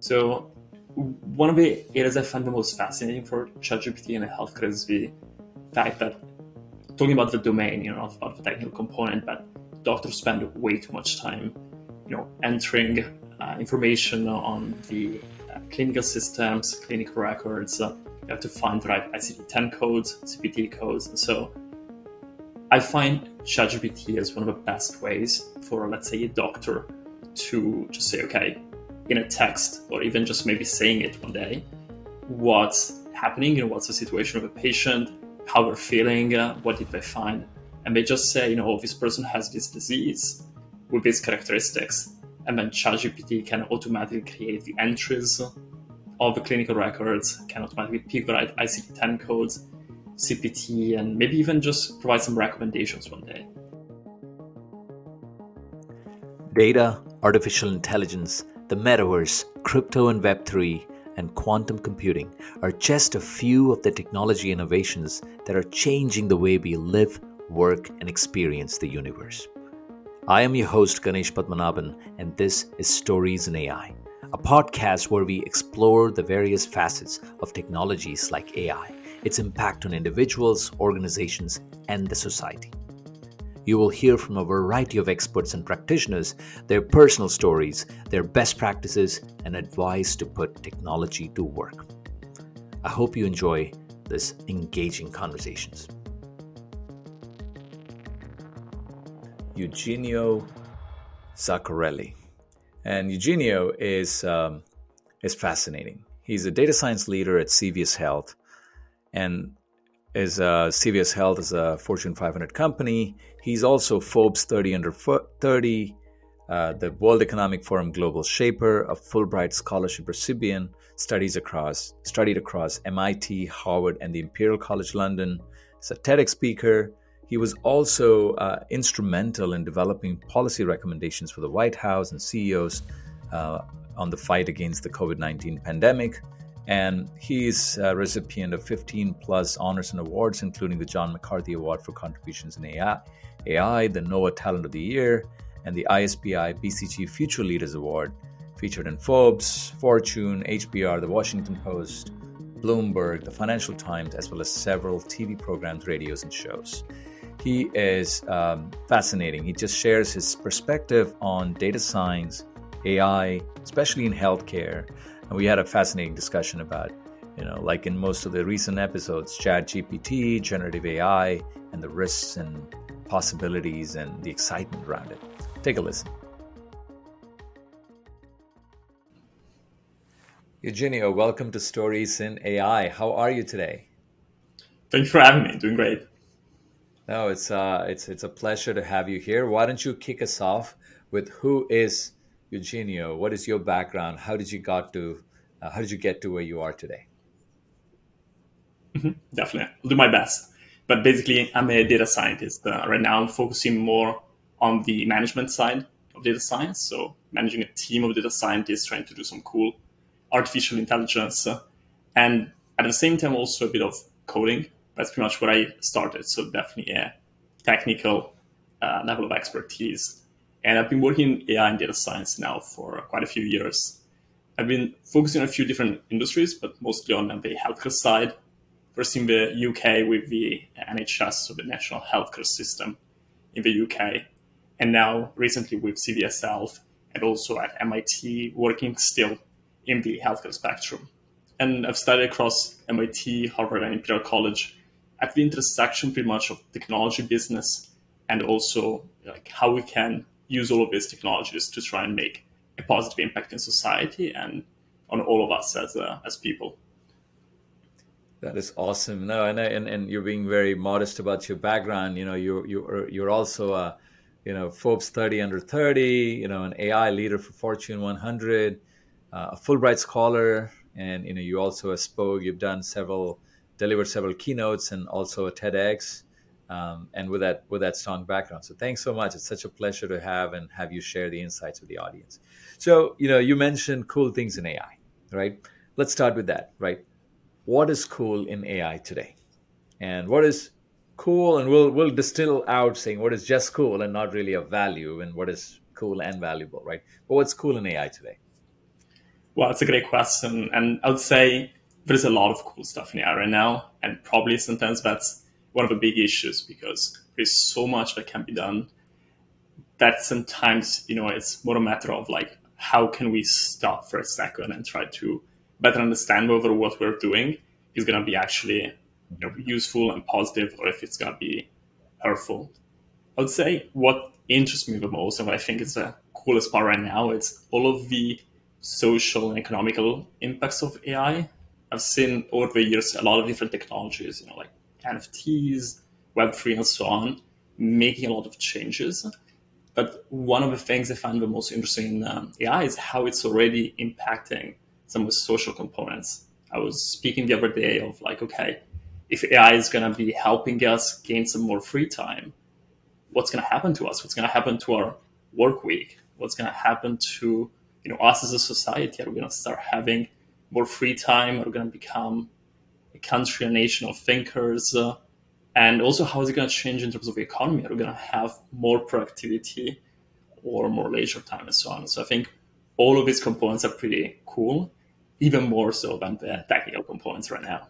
So one of the areas I find the most fascinating for ChatGPT and healthcare is the fact that talking about the domain, you know, about the technical component, but doctors spend way too much time, you know, entering uh, information on the uh, clinical systems, clinical records. Uh, you have to find the right ICD-10 codes, CPT codes, and so I find ChatGPT as one of the best ways for, let's say, a doctor to just say, okay, in a text, or even just maybe saying it one day, what's happening, know, what's the situation of a patient, how they're feeling, uh, what did they find, and they just say, you know, this person has this disease with these characteristics, and then ChatGPT can automatically create the entries of the clinical records, can automatically pick the right ICD-10 codes, CPT, and maybe even just provide some recommendations one day. Data, artificial intelligence, the metaverse, crypto and Web3, and quantum computing are just a few of the technology innovations that are changing the way we live, work, and experience the universe. I am your host, Ganesh Padmanabhan, and this is Stories in AI, a podcast where we explore the various facets of technologies like AI its impact on individuals, organizations, and the society. You will hear from a variety of experts and practitioners their personal stories, their best practices, and advice to put technology to work. I hope you enjoy this engaging conversations. Eugenio Zuccarelli. And Eugenio is, um, is fascinating. He's a data science leader at CVS Health and is uh, CVS Health is a Fortune 500 company. He's also Forbes 30 under 30, uh, the World Economic Forum Global Shaper, a Fulbright scholarship recipient, studies across studied across MIT, Harvard, and the Imperial College London. He's a TEDx speaker. He was also uh, instrumental in developing policy recommendations for the White House and CEOs uh, on the fight against the COVID 19 pandemic and he's a recipient of 15 plus honors and awards, including the John McCarthy Award for Contributions in AI, AI the NOAA Talent of the Year, and the ISBI BCG Future Leaders Award, featured in Forbes, Fortune, HBR, The Washington Post, Bloomberg, The Financial Times, as well as several TV programs, radios, and shows. He is um, fascinating. He just shares his perspective on data science, AI, especially in healthcare, and we had a fascinating discussion about, you know, like in most of the recent episodes, Chat GPT, generative AI, and the risks and possibilities and the excitement around it. Take a listen. Eugenio, welcome to Stories in AI. How are you today? Thanks for having me. Doing great. No, it's uh, it's it's a pleasure to have you here. Why don't you kick us off with who is Eugenio, what is your background? How did you got to uh, how did you get to where you are today? Mm-hmm, definitely, I'll do my best. But basically, I'm a data scientist. Uh, right now, I'm focusing more on the management side of data science. So, managing a team of data scientists trying to do some cool artificial intelligence, uh, and at the same time, also a bit of coding. That's pretty much where I started. So, definitely a technical uh, level of expertise and I've been working in AI and data science now for quite a few years. I've been focusing on a few different industries, but mostly on the healthcare side. First in the UK with the NHS, so the National Healthcare System in the UK, and now recently with CVS Health and also at MIT, working still in the healthcare spectrum. And I've studied across MIT, Harvard, and Imperial College at the intersection pretty much of technology, business, and also like how we can use all of these technologies to try and make a positive impact in society and on all of us as uh, as people. That is awesome. No, and, and and you're being very modest about your background. You know, you're you're you're also a you know Forbes 30 under 30. You know, an AI leader for Fortune 100, uh, a Fulbright scholar, and you know you also spoke. You've done several, delivered several keynotes, and also a TEDx um, and with that with that strong background. So thanks so much. It's such a pleasure to have and have you share the insights with the audience. So you know you mentioned cool things in AI, right? Let's start with that, right? What is cool in AI today, and what is cool? And we'll we'll distill out saying what is just cool and not really of value, and what is cool and valuable, right? But what's cool in AI today? Well, it's a great question. And I would say there's a lot of cool stuff in AI right now. And probably sometimes that's one of the big issues because there's so much that can be done that sometimes, you know, it's more a matter of like, how can we stop for a second and try to better understand whether what we're doing is going to be actually you know, useful and positive or if it's going to be hurtful. I would say what interests me the most and what I think is the coolest part right now is all of the social and economical impacts of AI. I've seen over the years a lot of different technologies, you know, like NFTs, Web3, and so on, making a lot of changes. But one of the things I find the most interesting in um, AI is how it's already impacting some of the social components. I was speaking the other day of like, okay, if AI is going to be helping us gain some more free time, what's going to happen to us? What's going to happen to our work week? What's going to happen to you know us as a society? Are we going to start having more free time? Are we going to become country, a nation of thinkers? Uh, and also, how is it going to change in terms of the economy? Are we going to have more productivity or more leisure time and so on? So I think all of these components are pretty cool, even more so than the technical components right now.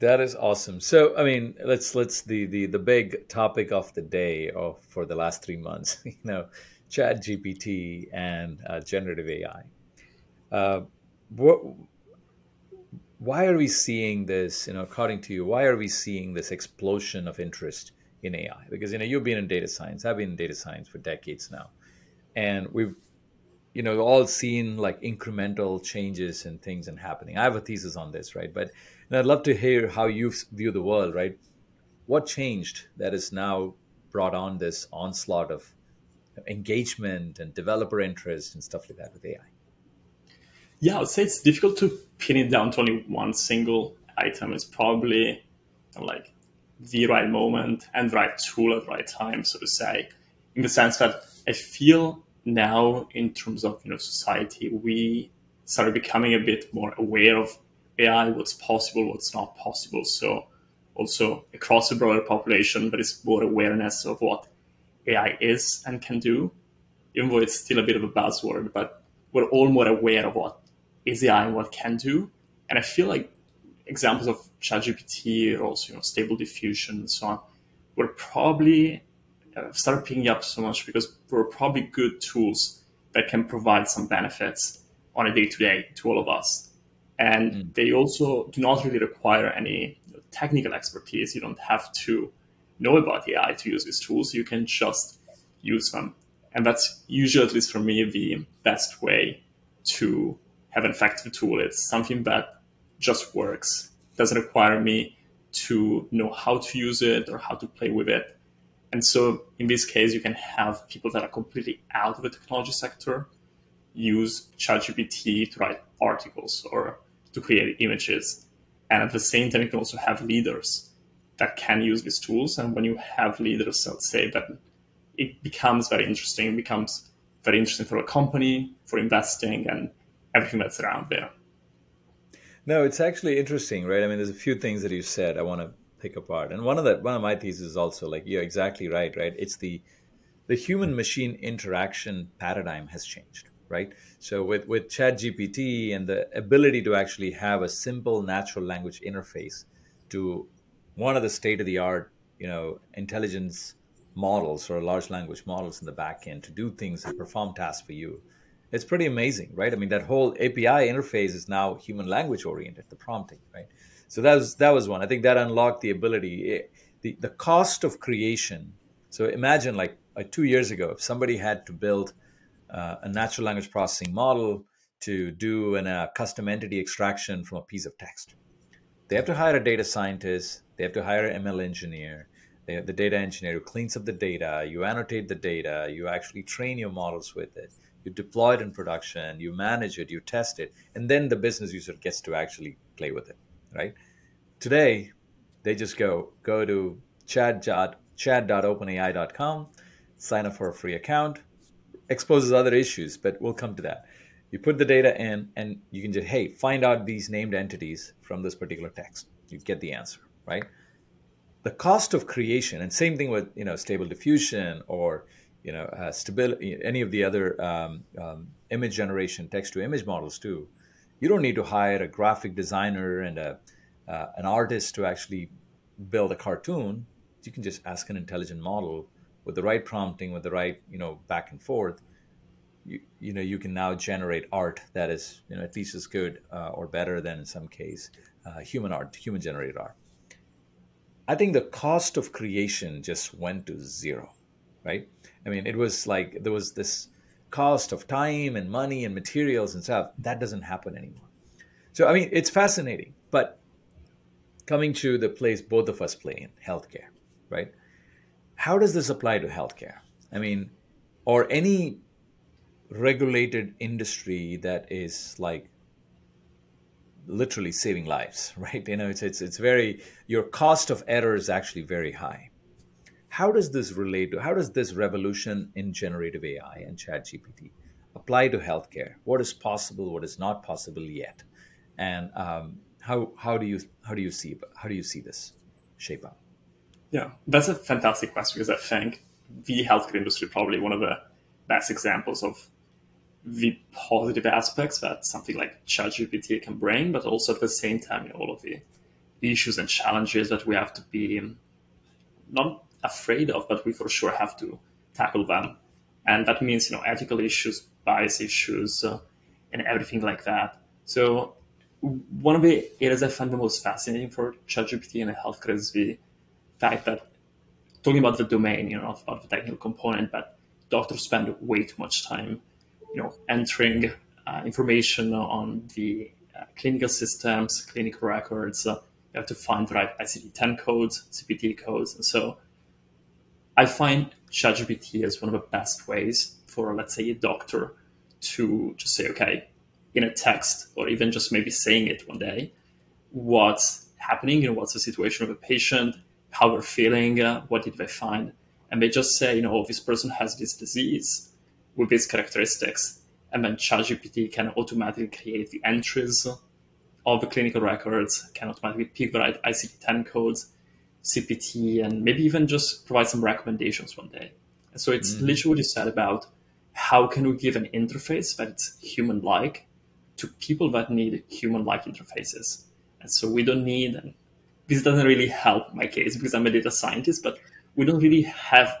That is awesome. So, I mean, let's let's the the the big topic of the day of for the last three months, you know, Chat GPT and uh, generative AI. Uh, what why are we seeing this you know according to you why are we seeing this explosion of interest in ai because you know you've been in data science i've been in data science for decades now. And we've you know all seen like incremental changes and things and happening. I have a thesis on this right? But and i'd love to hear how you view the world right? What changed that has now brought on this onslaught of engagement and developer interest and stuff like that with ai yeah, I would say it's difficult to pin it down to only one single item. It's probably like the right moment and right tool at the right time, so to say, in the sense that I feel now in terms of you know society, we started becoming a bit more aware of AI, what's possible, what's not possible. So also across the broader population, but it's more awareness of what AI is and can do, even though it's still a bit of a buzzword, but we're all more aware of what is AI and what can do. And I feel like examples of ChatGPT or also you know stable diffusion and so on were probably uh, started picking up so much because were probably good tools that can provide some benefits on a day to day to all of us. And mm. they also do not really require any technical expertise. You don't have to know about AI to use these tools. You can just use them. And that's usually, at least for me, the best way to have an effective tool. It's something that just works. Doesn't require me to know how to use it or how to play with it. And so in this case, you can have people that are completely out of the technology sector use ChatGPT to write articles or to create images. And at the same time, you can also have leaders that can use these tools. And when you have leaders, let's say that it becomes very interesting, it becomes very interesting for a company, for investing, and everything that's around there. No, it's actually interesting, right? I mean, there's a few things that you said I want to pick apart, and one of that, one of my theses is also like you're exactly right, right? It's the the human machine interaction paradigm has changed, right? So with with ChatGPT and the ability to actually have a simple natural language interface to one of the state of the art, you know, intelligence models or large language models in the back end to do things and perform tasks for you it's pretty amazing, right? I mean, that whole API interface is now human language oriented, the prompting, right? So that was that was one. I think that unlocked the ability, eh, the the cost of creation. So imagine like, two years ago, if somebody had to build uh, a natural language processing model to do a uh, custom entity extraction from a piece of text, they have to hire a data scientist, they have to hire an ML engineer, the data engineer who cleans up the data, you annotate the data, you actually train your models with it you deploy it in production, you manage it, you test it, and then the business user gets to actually play with it, right? Today, they just go go to chat chat.openai.com, sign up for a free account, exposes other issues, but we'll come to that. You put the data in, and you can just hey find out these named entities from this particular text. You get the answer, right? The cost of creation, and same thing with you know stable diffusion or you know, uh, stability, any of the other um, um, image generation, text to image models too. You don't need to hire a graphic designer and a uh, an artist to actually build a cartoon. You can just ask an intelligent model with the right prompting, with the right you know back and forth. You, you know you can now generate art that is you know at least as good uh, or better than in some case uh, human art, human generated art. I think the cost of creation just went to zero, right? I mean, it was like there was this cost of time and money and materials and stuff. That doesn't happen anymore. So, I mean, it's fascinating. But coming to the place both of us play in, healthcare, right? How does this apply to healthcare? I mean, or any regulated industry that is like literally saving lives, right? You know, it's it's it's very your cost of error is actually very high. How does this relate to how does this revolution in generative AI and Chat GPT apply to healthcare? What is possible? What is not possible yet? And um, how how do you how do you see how do you see this shape up? Yeah, that's a fantastic question because I think the healthcare industry probably one of the best examples of the positive aspects that something like ChatGPT can bring, but also at the same time, all of the issues and challenges that we have to be not afraid of, but we for sure have to tackle them. And that means, you know, ethical issues, bias issues, uh, and everything like that. So one of the areas I find the most fascinating for ChatGPT and healthcare is the fact that talking about the domain, you know, about the technical component, but doctors spend way too much time you know, entering uh, information on the uh, clinical systems, clinical records. Uh, you have to find the right ICD-10 codes, CPT codes, and so I find ChatGPT as one of the best ways for, let's say, a doctor to just say, okay, in a text, or even just maybe saying it one day, what's happening, you know, what's the situation of a patient, how they're feeling, uh, what did they find, and they just say, you know, oh, this person has this disease with these characteristics. And then ChatGPT can automatically create the entries of the clinical records, can automatically pick the right ICD-10 codes, CPT, and maybe even just provide some recommendations one day. And so it's mm literally what you said about how can we give an interface that's human-like to people that need human-like interfaces. And so we don't need, and this doesn't really help my case because I'm a data scientist, but we don't really have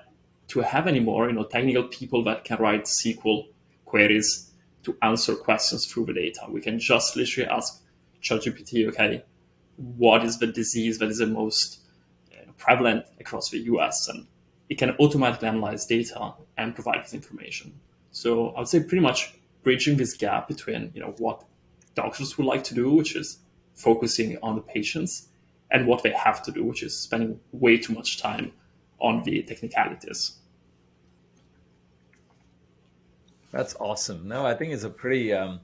to have anymore, you know, technical people that can write SQL queries to answer questions through the data. We can just literally ask ChatGPT, okay, what is the disease that is the most prevalent across the US? And it can automatically analyze data and provide this information. So I would say pretty much bridging this gap between, you know, what doctors would like to do, which is focusing on the patients, and what they have to do, which is spending way too much time on the technicalities. That's awesome. No, I think it's a pretty um,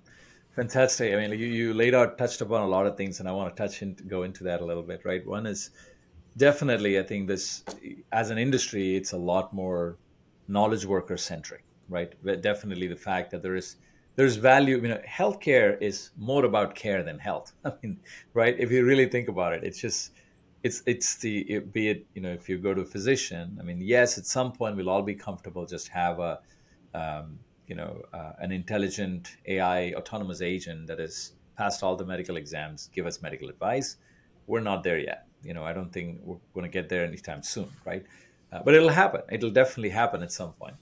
fantastic. I mean, you, you laid out, touched upon a lot of things, and I want to touch and go into that a little bit, right? One is definitely, I think this, as an industry, it's a lot more knowledge worker centric, right? But definitely the fact that there is there's value. You know, healthcare is more about care than health. I mean, right? If you really think about it, it's just it's it's the it, be it you know if you go to a physician. I mean, yes, at some point we'll all be comfortable just have a um, you know, uh, an intelligent AI autonomous agent that has passed all the medical exams give us medical advice. We're not there yet. You know, I don't think we're going to get there anytime soon, right? Uh, but it'll happen. It'll definitely happen at some point.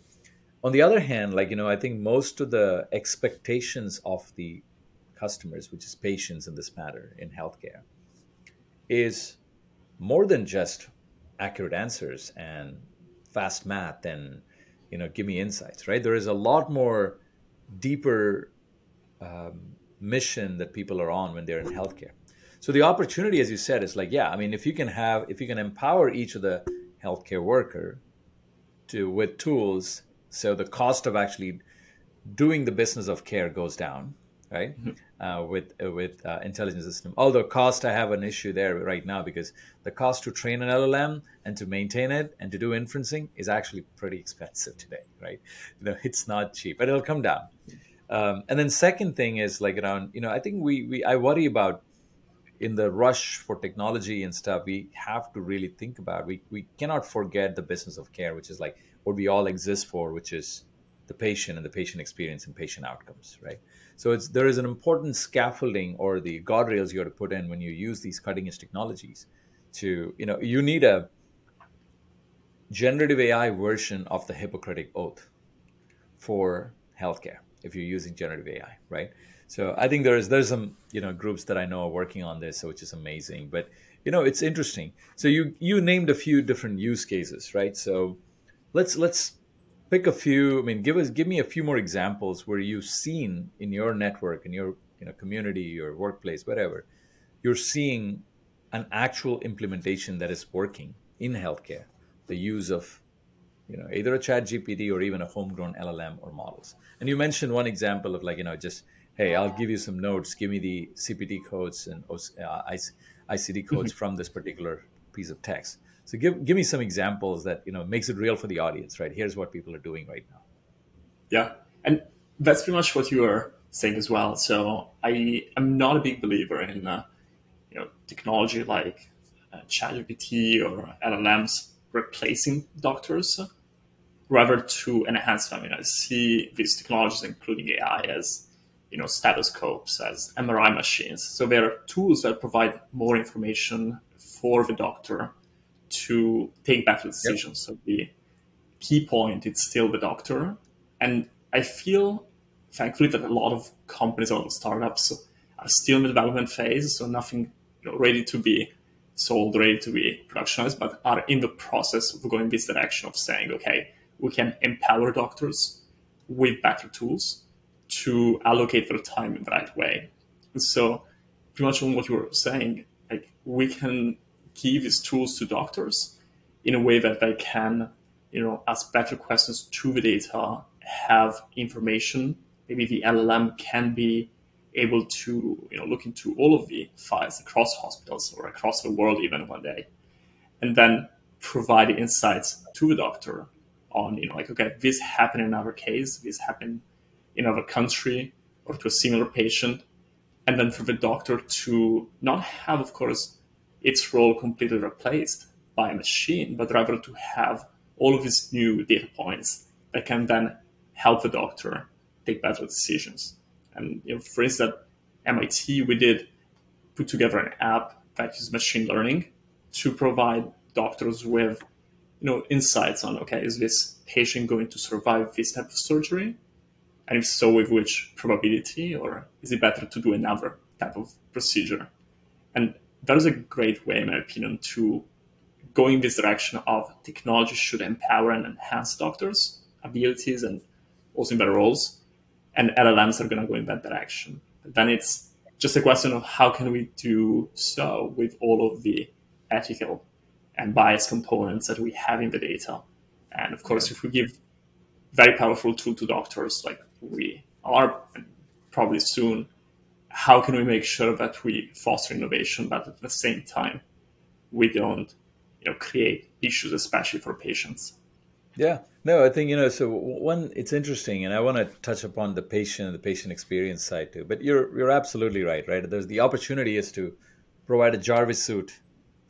On the other hand, like you know, I think most of the expectations of the customers, which is patients in this matter in healthcare, is more than just accurate answers and fast math and you know give me insights right there is a lot more deeper um, mission that people are on when they're in healthcare so the opportunity as you said is like yeah i mean if you can have if you can empower each of the healthcare worker to with tools so the cost of actually doing the business of care goes down right? Mm-hmm. Uh, with uh, with uh, intelligence system. Although cost, I have an issue there right now because the cost to train an LLM and to maintain it and to do inferencing is actually pretty expensive today, right? You know, it's not cheap, but it'll come down. Um, and then second thing is like around, you know, I think we we I worry about in the rush for technology and stuff, we have to really think about. We we cannot forget the business of care, which is like what we all exist for, which is the patient and the patient experience and patient outcomes, right? So it's there is an important scaffolding or the guardrails you have to put in when you use these cutting edge technologies. To you know, you need a generative AI version of the Hippocratic Oath for healthcare if you're using generative AI, right? So I think there's there's some you know groups that I know are working on this, which is amazing. But you know it's interesting. So you you named a few different use cases, right? So let's let's pick a few. I mean, give us give me a few more examples where you've seen in your network, in your you know community, your workplace, whatever, you're seeing an actual implementation that is working in healthcare. The use of you know either a chat gpt or even a homegrown llm or models. And you mentioned one example of like you know just hey i'll give you some notes. Give me the cpt codes and uh, icd codes mm-hmm. from this particular piece of text. So give give me some examples that you know makes it real for the audience right? Here's what people are doing right now. Yeah. And that's pretty much what you are saying as well. So i am not a big believer in uh, you know technology like uh, ChatGPT or LLMs replacing doctors, rather to enhance them. You know, I see these technologies, including AI, as you know, stethoscopes, as MRI machines. So they are tools that provide more information for the doctor to take better decisions. Yep. So the key point is still the doctor. And I feel, thankfully, that a lot of companies a lot of startups are still in the development phase, so nothing you know, ready to be sold, ready to be productionized, but are in the process of going this direction of saying, okay, we can empower doctors with better tools to allocate their time in the right way. And so, pretty much on what you were saying, like we can give these tools to doctors in a way that they can, you know, ask better questions to the data, have information. Maybe the LLM can be able to you know look into all of the files across hospitals or across the world even one day, and then provide insights to the doctor on you know like okay this happened in our case, this happened in our country or to a similar patient, and then for the doctor to not have of course its role completely replaced by a machine, but rather to have all of these new data points that can then help the doctor take better decisions. And you know, for instance, at MIT, we did put together an app that uses machine learning to provide doctors with you know insights on okay, is this patient going to survive this type of surgery? And if so, with which probability, or is it better to do another type of procedure? And that is a great way, in my opinion, to go in this direction of technology should empower and enhance doctors' abilities and also in better roles and LLMs are going to go in that direction. But then it's just a question of how can we do so with all of the ethical and bias components that we have in the data. And of course, if we give very powerful tool to doctors like we are probably soon, how can we make sure that we foster innovation, but at the same time, we don't you know, create issues, especially for patients? Yeah, no, I think you know. So one, it's interesting, and I want to touch upon the patient and the patient experience side too. But you're you're absolutely right. Right, there's the opportunity is to provide a Jarvis suit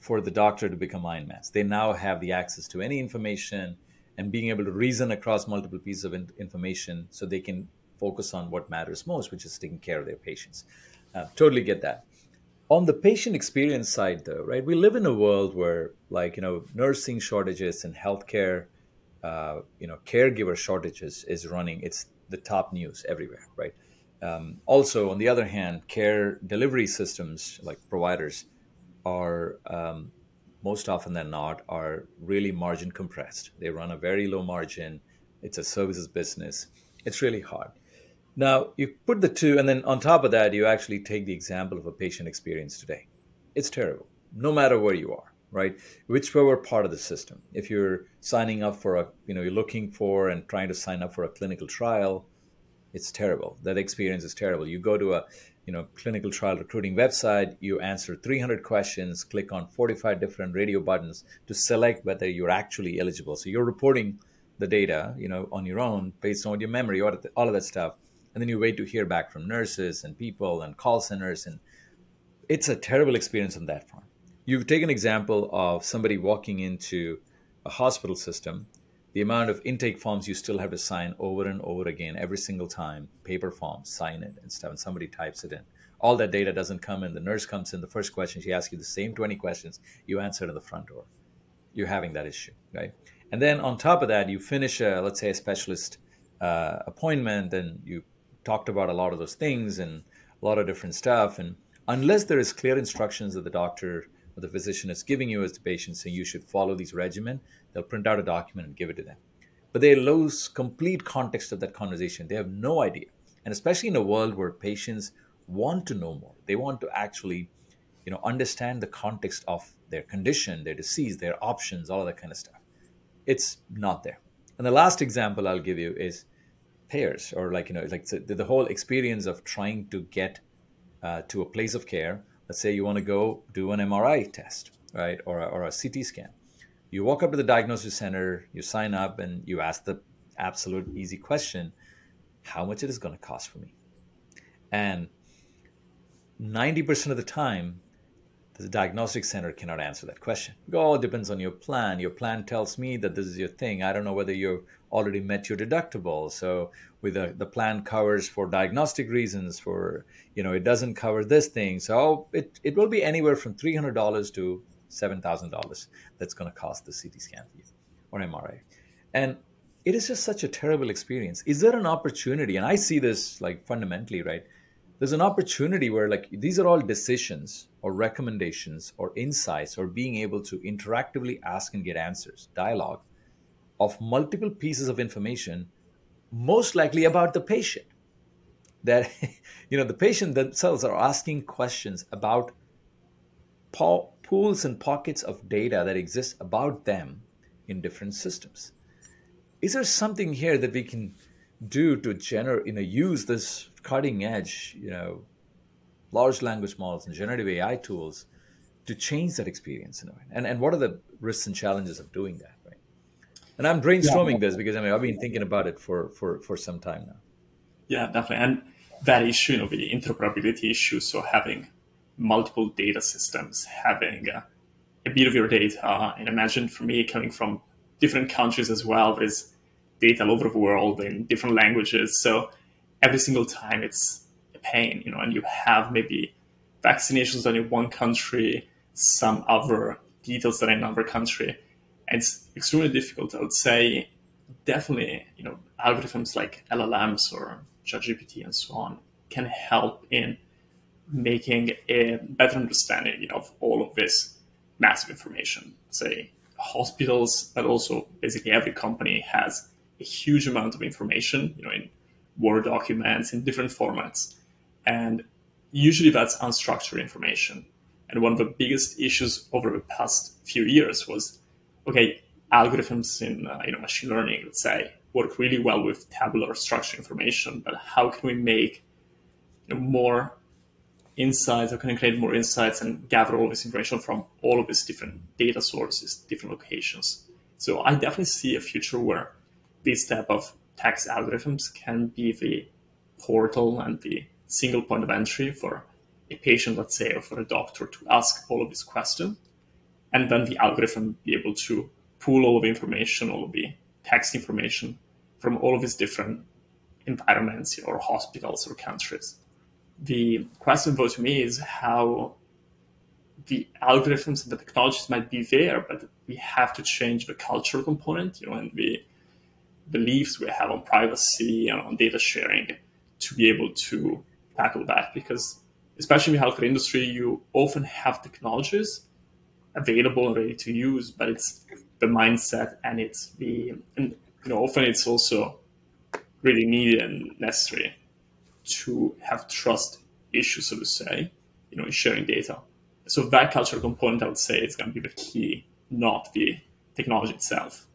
for the doctor to become Iron Man. They now have the access to any information and being able to reason across multiple pieces of in- information, so they can focus on what matters most, which is taking care of their patients. Uh, totally get that. On the patient experience side, though, right, we live in a world where, like, you know, nursing shortages and healthcare uh, you know caregiver shortages is running it's the top news everywhere right um, also on the other hand care delivery systems like providers are um, most often than not are really margin compressed they run a very low margin it's a services business it's really hard now you put the two and then on top of that you actually take the example of a patient experience today it's terrible no matter where you are right? Whichever part of the system. If you're signing up for a, you know, you're looking for and trying to sign up for a clinical trial, it's terrible. That experience is terrible. You go to a, you know, clinical trial recruiting website, you answer 300 questions, click on 45 different radio buttons to select whether you're actually eligible. So you're reporting the data, you know, on your own based on your memory, the, all of that stuff. And then you wait to hear back from nurses and people and call centers and it's a terrible experience on that front. You take an example of somebody walking into a hospital system, the amount of intake forms you still have to sign over and over again every single time, paper forms, sign it and stuff, and somebody types it in. All that data doesn't come in. The nurse comes in, the first question, she asks you the same 20 questions, you answer in the front door. You're having that issue, right? And then on top of that, you finish, a, let's say, a specialist uh, appointment, and you talked about a lot of those things and a lot of different stuff. And unless there is clear instructions that the doctor or the physician is giving you as the patient saying you should follow these regimen, they'll print out a document and give it to them. But they lose complete context of that conversation. They have no idea. And especially in a world where patients want to know more, they want to actually, you know, understand the context of their condition, their disease, their options, all of that kind of stuff. It's not there. And the last example I'll give you is payers, or like you know, like the, the whole experience of trying to get uh, to a place of care. Let's say you want to go do an MRI test, right, or a, or a CT scan. You walk up to the diagnosis center, you sign up, and you ask the absolute easy question: How much it is going to cost for me? And ninety percent of the time, the diagnostic center cannot answer that question. It depends on your plan. Your plan tells me that this is your thing. I don't know whether you've already met your deductible. So with the, the plan covers for diagnostic reasons, for you know, it doesn't cover this thing. So it, it will be anywhere from three hundred dollars to seven thousand dollars that's gonna cost the CT scan for you or MRI. And it is just such a terrible experience. Is there an opportunity? And I see this like fundamentally, right? There's an opportunity where like these are all decisions or recommendations or insights or being able to interactively ask and get answers dialogue of multiple pieces of information most likely about the patient. That you know the patient themselves are asking questions about pools and pockets of data that exist about them in different systems. Is there something here that we can do to generate you know use this cutting edge, you know, large language models and generative AI tools to change that experience in a way? And and what are the risks and challenges of doing that, right? And I'm brainstorming yeah. this because I mean I've been thinking about it for for for some time now. Yeah, definitely. And that issue, you know, the interoperability issue, so having multiple data systems, having uh, a bit of your data, and imagine for me coming from different countries as well, there's data all over the world in different languages. So every single time it's a pain, you know, and you have maybe vaccinations done in one country, some other details are in another country. And it's extremely difficult. I would say definitely, you know, algorithms like LLMs or ChatGPT and so on can help in making a better understanding you know, of all of this massive information. Say hospitals, but also basically every company has a huge amount of information, you know, in Word documents in different formats. And usually that's unstructured information. And one of the biggest issues over the past few years was, okay, algorithms in uh, you know machine learning, let's say, work really well with tabular structured information, but how can we make you know, more insights? How can we create more insights and gather all this information from all of these different data sources, different locations? So I definitely see a future where this type of text algorithms can be the portal and the single point of entry for a patient, let's say, or for a doctor to ask all of these questions. And then the algorithm be able to pull all of the information, all of the text information from all of these different environments or hospitals or countries. The question though to me is how the algorithms and the technologies might be there, but we have to change the cultural component, you know, and the beliefs we have on privacy and on data sharing to be able to tackle that. Because especially in the healthcare industry you often have technologies available and ready to use but it's the mindset and it's the and you know often it's also really needed and necessary to have trust issues so to say you know in sharing data. So that cultural component i would say is going to be the key not the technology itself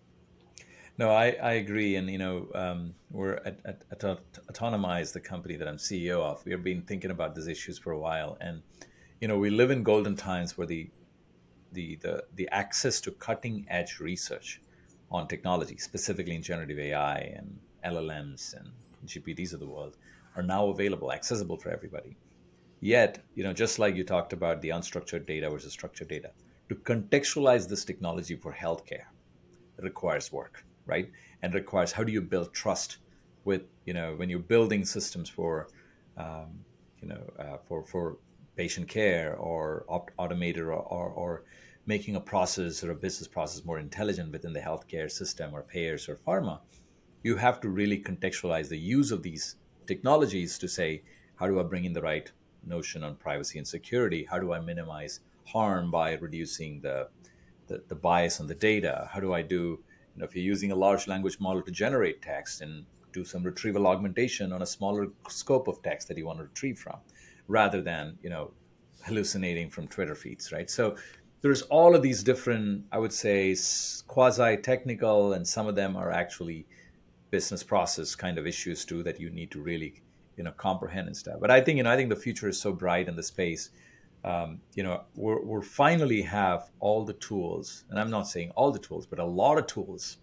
no, I, I agree. And, you know, um, we're at, at, at Autonomize, the company that I'm CEO of. We have been thinking about these issues for a while. And, you know, we live in golden times where the, the, the, the access to cutting edge research on technology, specifically in generative AI and LLMs and GPTs of the world, are now available, accessible for everybody. Yet, you know, just like you talked about the unstructured data versus structured data, to contextualize this technology for healthcare requires work, right? And requires how do you build trust with, you know, when you're building systems for, um, you know, uh, for for patient care or opt- automated or, or, or making a process or a business process more intelligent within the healthcare system or payers or pharma, you have to really contextualize the use of these technologies to say, how do I bring in the right notion on privacy and security? How do I minimize harm by reducing the, the, the bias on the data? How do I do, you know, if you're using a large language model to generate text and do some retrieval augmentation on a smaller scope of text that you want to retrieve from, rather than, you know, hallucinating from Twitter feeds, right? So there's all of these different, I would say, quasi technical, and some of them are actually business process kind of issues too that you need to really you know comprehend and stuff. But I think you know I think the future is so bright in the space. Um, you know we're, we're finally have all the tools, and I'm not saying all the tools, but a lot of tools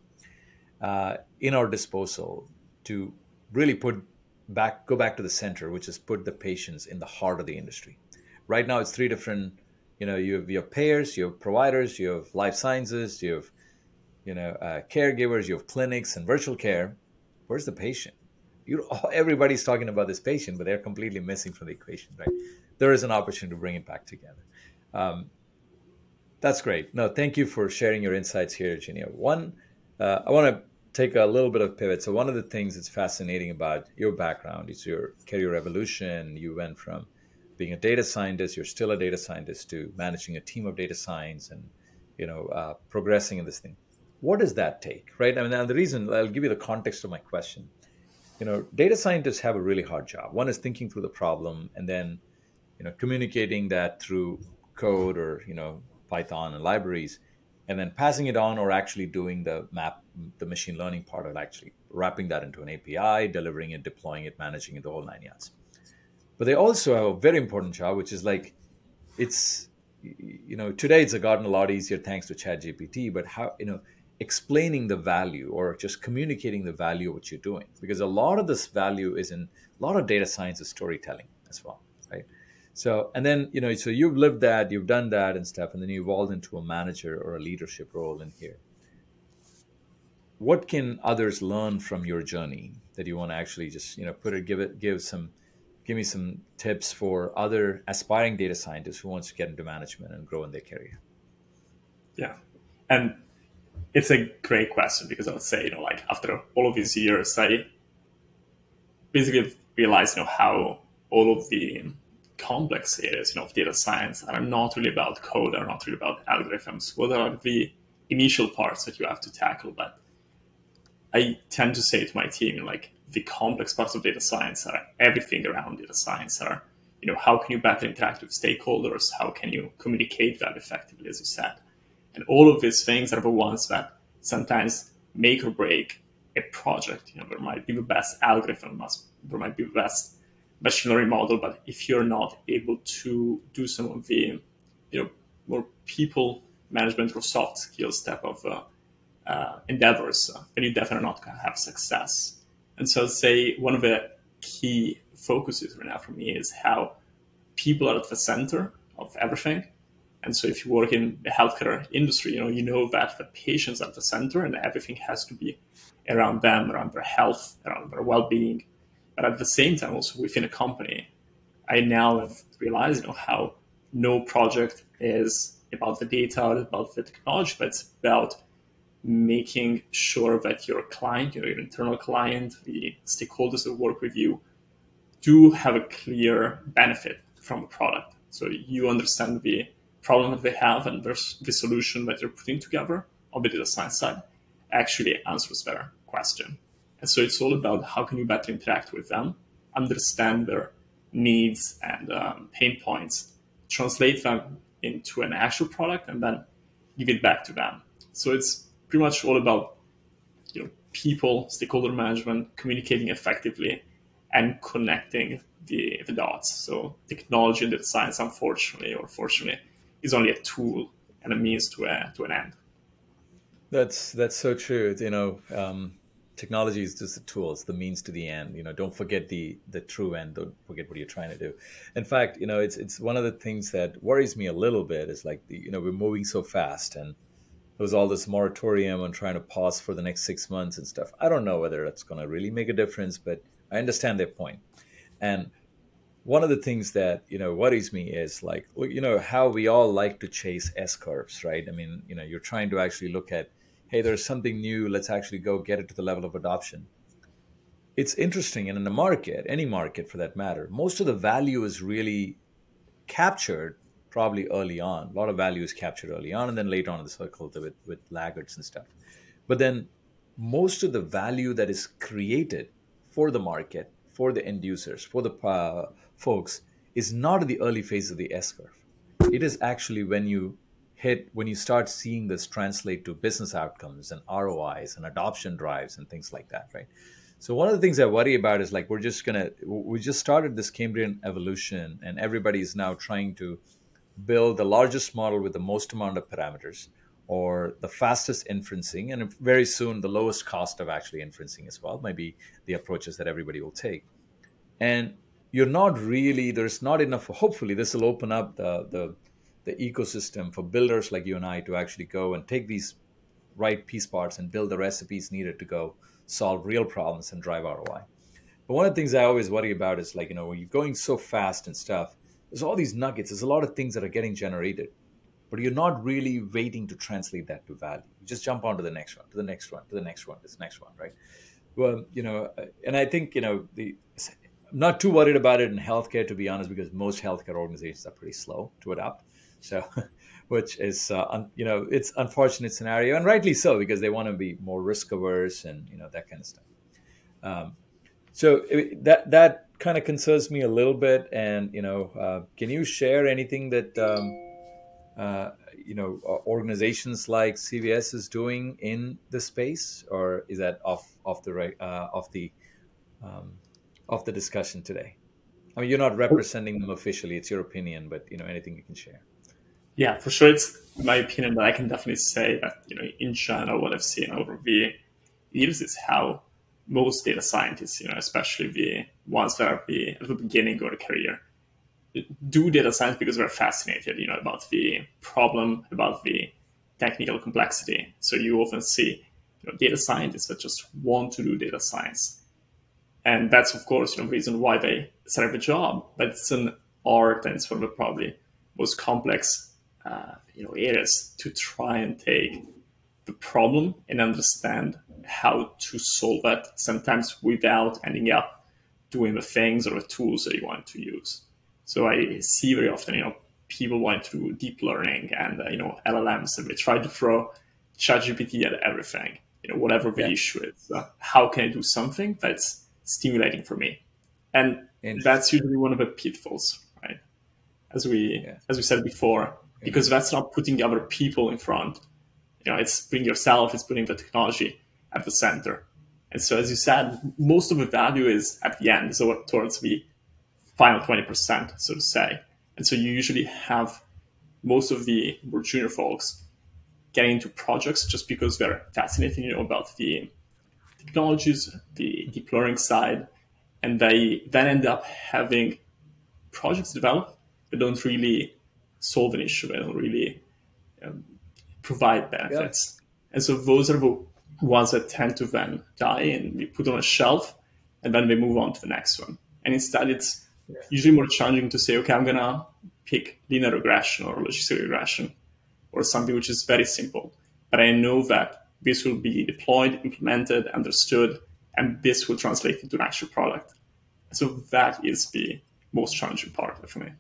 uh, in our disposal to really put back go back to the center, which is put the patients in the heart of the industry. Right now, it's three different. You know, you have your payers, you have providers, you have life sciences, you have you know uh, caregivers, you have clinics and virtual care. Where's the patient? you everybody's talking about this patient, but they're completely missing from the equation, right? There is an opportunity to bring it back together. Um, that's great. No, thank you for sharing your insights here, Eugenio. One, uh, I want to take a little bit of pivot. So one of the things that's fascinating about your background is your career evolution. You went from being a data scientist, you're still a data scientist, to managing a team of data science and you know uh, progressing in this thing. What does that take, right? I mean, now the reason I'll give you the context of my question you know, data scientists have a really hard job. One is thinking through the problem and then, you know, communicating that through code or, you know, Python and libraries, and then passing it on or actually doing the map, the machine learning part of actually wrapping that into an API, delivering it, deploying it, managing it, the whole nine yards. But they also have a very important job, which is like, it's, you know, today it's gotten a lot easier thanks to ChatGPT, but how, you know, explaining the value or just communicating the value of what you're doing because a lot of this value is in a lot of data science is storytelling as well so and then you know so you've lived that you've done that and stuff and then you evolved into a manager or a leadership role in here. What can others learn from your journey that you want to actually just you know put it give it give some give me some tips for other aspiring data scientists who wants to get into management and grow in their career? Yeah. And it's a great question because I would say, you know, like after all of these years, I basically realized, you know, how all of the complex areas, you know, of data science are not really about code, are not really about algorithms. What are the initial parts that you have to tackle? But I tend to say to my team, like the complex parts of data science are everything around data science are, you know, how can you better interact with stakeholders? How can you communicate that effectively, as you said? And all of these things are the ones that sometimes make or break a project. You know, there might be the best algorithm, there might be the best machine learning model, but if you're not able to do some of the, you know, more people management or soft skills type of uh, uh, endeavors, uh, then you're definitely not to have success. And so, I'd say one of the key focuses right now for me is how people are at the center of everything and so if you work in the healthcare industry, you know, you know that the patient's are at the center and everything has to be around them, around their health, around their well-being. But at the same time, also within a company, I now have realized you know, how no project is about the data, about the technology, but it's about making sure that your client, you know, your internal client, the stakeholders that work with you, do have a clear benefit from the product. So you understand the problem that they have and the solution that you're putting together on the data science side actually answers their question. And so it's all about how can you better interact with them, understand their needs and um, pain points, translate them into an actual product, and then give it back to them. So it's pretty much all about you know people, stakeholder management, communicating effectively, and connecting the, the dots. So technology and data science, unfortunately or fortunately, is only a tool and a means to a, to an end. That's that's so true. You know, um, technology is just the tools, the means to the end you know don't forget the the true end don't forget what you're trying to do. In fact you know it's it's one of the things that worries me a little bit is like the you know we're moving so fast and there was all this moratorium on trying to pause for the next six months and stuff. I don't know whether that's going to really make a difference but i understand their point. And one of the things that you know worries me is like you know how we all like to chase s curves right? I mean you know you're trying to actually look at hey, there's something new, let's actually go get it to the level of adoption. It's interesting, and in the market, any market for that matter, most of the value is really captured probably early on. A lot of value is captured early on, and then later on in the cycle with, with laggards and stuff. But then most of the value that is created for the market, for the end users, for the uh, folks, is not in the early phase of the S curve. It is actually when you hit when you start seeing this translate to business outcomes and ROIs and adoption drives and things like that, right? So one of the things I worry about is like we're just gonna we just started this Cambrian evolution and everybody is now trying to build the largest model with the most amount of parameters or the fastest inferencing and very soon the lowest cost of actually inferencing as well maybe the approaches that everybody will take and you're not really there's not enough hopefully this will open up the the the ecosystem for builders like you and I to actually go and take these right piece parts and build the recipes needed to go solve real problems and drive ROI. But one of the things I always worry about is like, you know, when you're going so fast and stuff, there's all these nuggets, there's a lot of things that are getting generated, but you're not really waiting to translate that to value. You just jump on to the next one, to the next one, to the next one, to the next one, right? Well, you know, and I think, you know, the I'm not too worried about it in healthcare, to be honest, because most healthcare organizations are pretty slow to adopt. So, which is uh, un, you know it's unfortunate scenario, and rightly so because they want to be more risk averse and you know that kind of stuff. Um, so it, that that kind of concerns me a little bit. And you know, uh, can you share anything that um, uh, you know organizations like CVS is doing in the space, or is that off off the right uh, off the um, off the discussion today? I mean, you're not representing them officially; it's your opinion, but you know, anything you can share. Yeah, for sure. It's my opinion, but I can definitely say that, you know, in general, what I've seen over the years is how most data scientists, you know, especially the ones that are the, at the beginning of their career, do data science because they're fascinated, you know, about the problem, about the technical complexity. So you often see, you know, data scientists that just want to do data science. And that's, of course, you know, the reason why they set up a job. But it's an art and it's one of the probably most complex uh, you know areas to try and take the problem and understand how to solve it sometimes without ending up doing the things or the tools that you want to use. So i see very often you know people want to do deep learning and uh, you know llms and they try to throw ChatGPT at everything you know whatever the yeah. issue is. Uh, how can i do something that's stimulating for me? And that's usually one of the pitfalls right? As we yeah. as we said before because that's not putting other people in front. You know, it's putting yourself, it's putting the technology at the center. And so, as you said, most of the value is at the end, so towards the final 20%, so to say. And so you usually have most of the more junior folks getting into projects just because they're fascinated, you know, about the technologies, the deep learning side, and they then end up having projects developed but don't really solve an issue. They don't really um, provide benefits. Yeah. And so those are the ones that tend to then die and be put on a shelf and then they move on to the next one. And instead, it's yeah. usually more challenging to say, okay, I'm going to pick linear regression or logistic regression or something which is very simple. But I know that this will be deployed, implemented, understood, and this will translate into an actual product. So that is the most challenging part for me.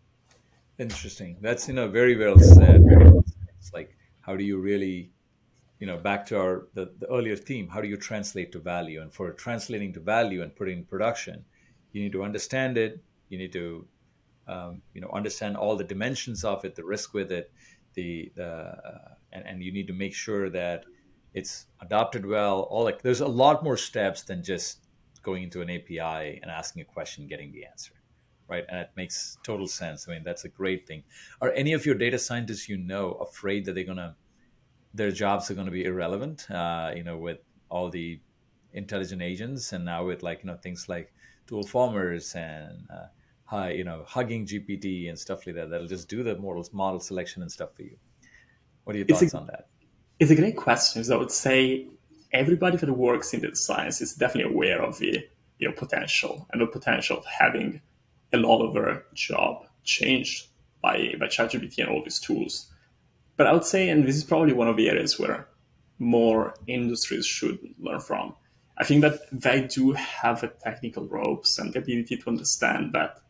Interesting. That's you know very well said. It's like how do you really, you know, back to our the, the earlier theme. How do you translate to value? And for translating to value and putting in production, you need to understand it. You need to, um, you know, understand all the dimensions of it, the risk with it, the the, uh, and, and you need to make sure that it's adopted well. All like there's a lot more steps than just going into an API and asking a question, getting the answer right? And it makes total sense. I mean, that's a great thing. Are any of your data scientists you know afraid that they're gonna their jobs are going to be irrelevant? Uh, you know, with all the intelligent agents, and now with like you know things like Toolformers and uh, high, you know, HuggingGPT and stuff like that, that'll just do the models model selection and stuff for you. What are your thoughts a, on that? It's a great question. So I would say everybody that works in data science is definitely aware of the you know potential and the potential of having a lot of their job changed by by ChatGPT and all these tools. But I would say, and this is probably one of the areas where more industries should learn from. I think that they do have the technical ropes and the ability to understand that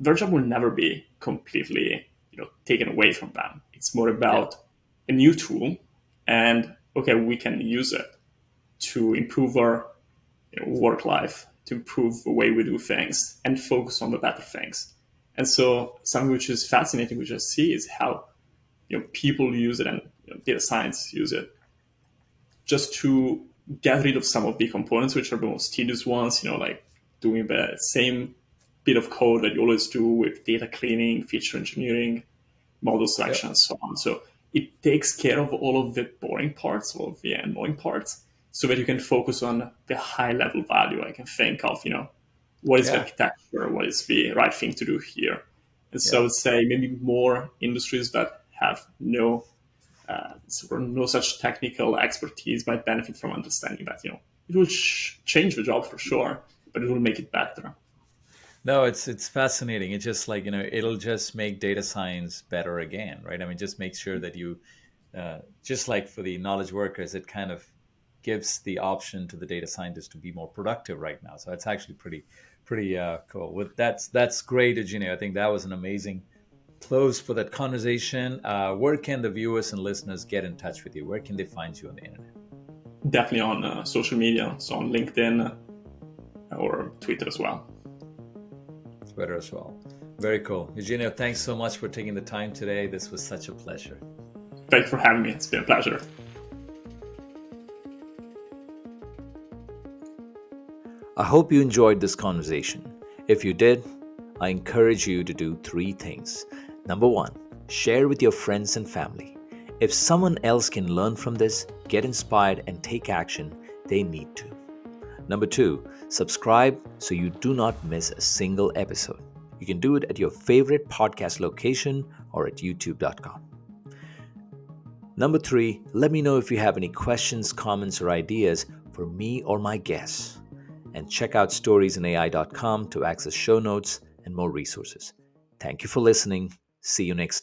their job will never be completely, you know, taken away from them. It's more about a new tool and okay, we can use it to improve our you know, work life, to improve the way we do things, and focus on the better things. And so, something which is fascinating, which I see, is how you know people use it and you know, data science use it just to get rid of some of the components which are the most tedious ones. You know, like doing the same bit of code that you always do with data cleaning, feature engineering, model selection, and so on. So it takes care of all of the boring parts, all of the annoying parts, so that you can focus on the high level value. I can think of, you know, what is yeah. the architecture, what is the right thing to do here. And so yeah. I would say maybe more industries that have no uh, sort of no such technical expertise might benefit from understanding that. You know, it will ch- change the job for sure, but it will make it better. No, it's it's fascinating. It's just like you know, it'll just make data science better again, right? I mean, just make sure that you, uh, just like for the knowledge workers, it kind of gives the option to the data scientists to be more productive right now. So it's actually pretty pretty uh, cool. With that's that's great, Eugenio. I think that was an amazing close for that conversation. Uh, where can the viewers and listeners get in touch with you? Where can they find you on the internet? Definitely on uh, social media, so on LinkedIn or Twitter as well. Twitter as well. Very cool. Eugenio, thanks so much for taking the time today. This was such a pleasure. Thanks for having me. It's been a pleasure. I hope you enjoyed this conversation. If you did, I encourage you to do three things. Number one, share with your friends and family. If someone else can learn from this, get inspired, and take action, they need to. Number two, subscribe so you do not miss a single episode. You can do it at your favorite podcast location or at youtube.com. Number three, let me know if you have any questions, comments, or ideas for me or my guests. And check out storiesinai.com to access show notes and more resources. Thank you for listening. See you next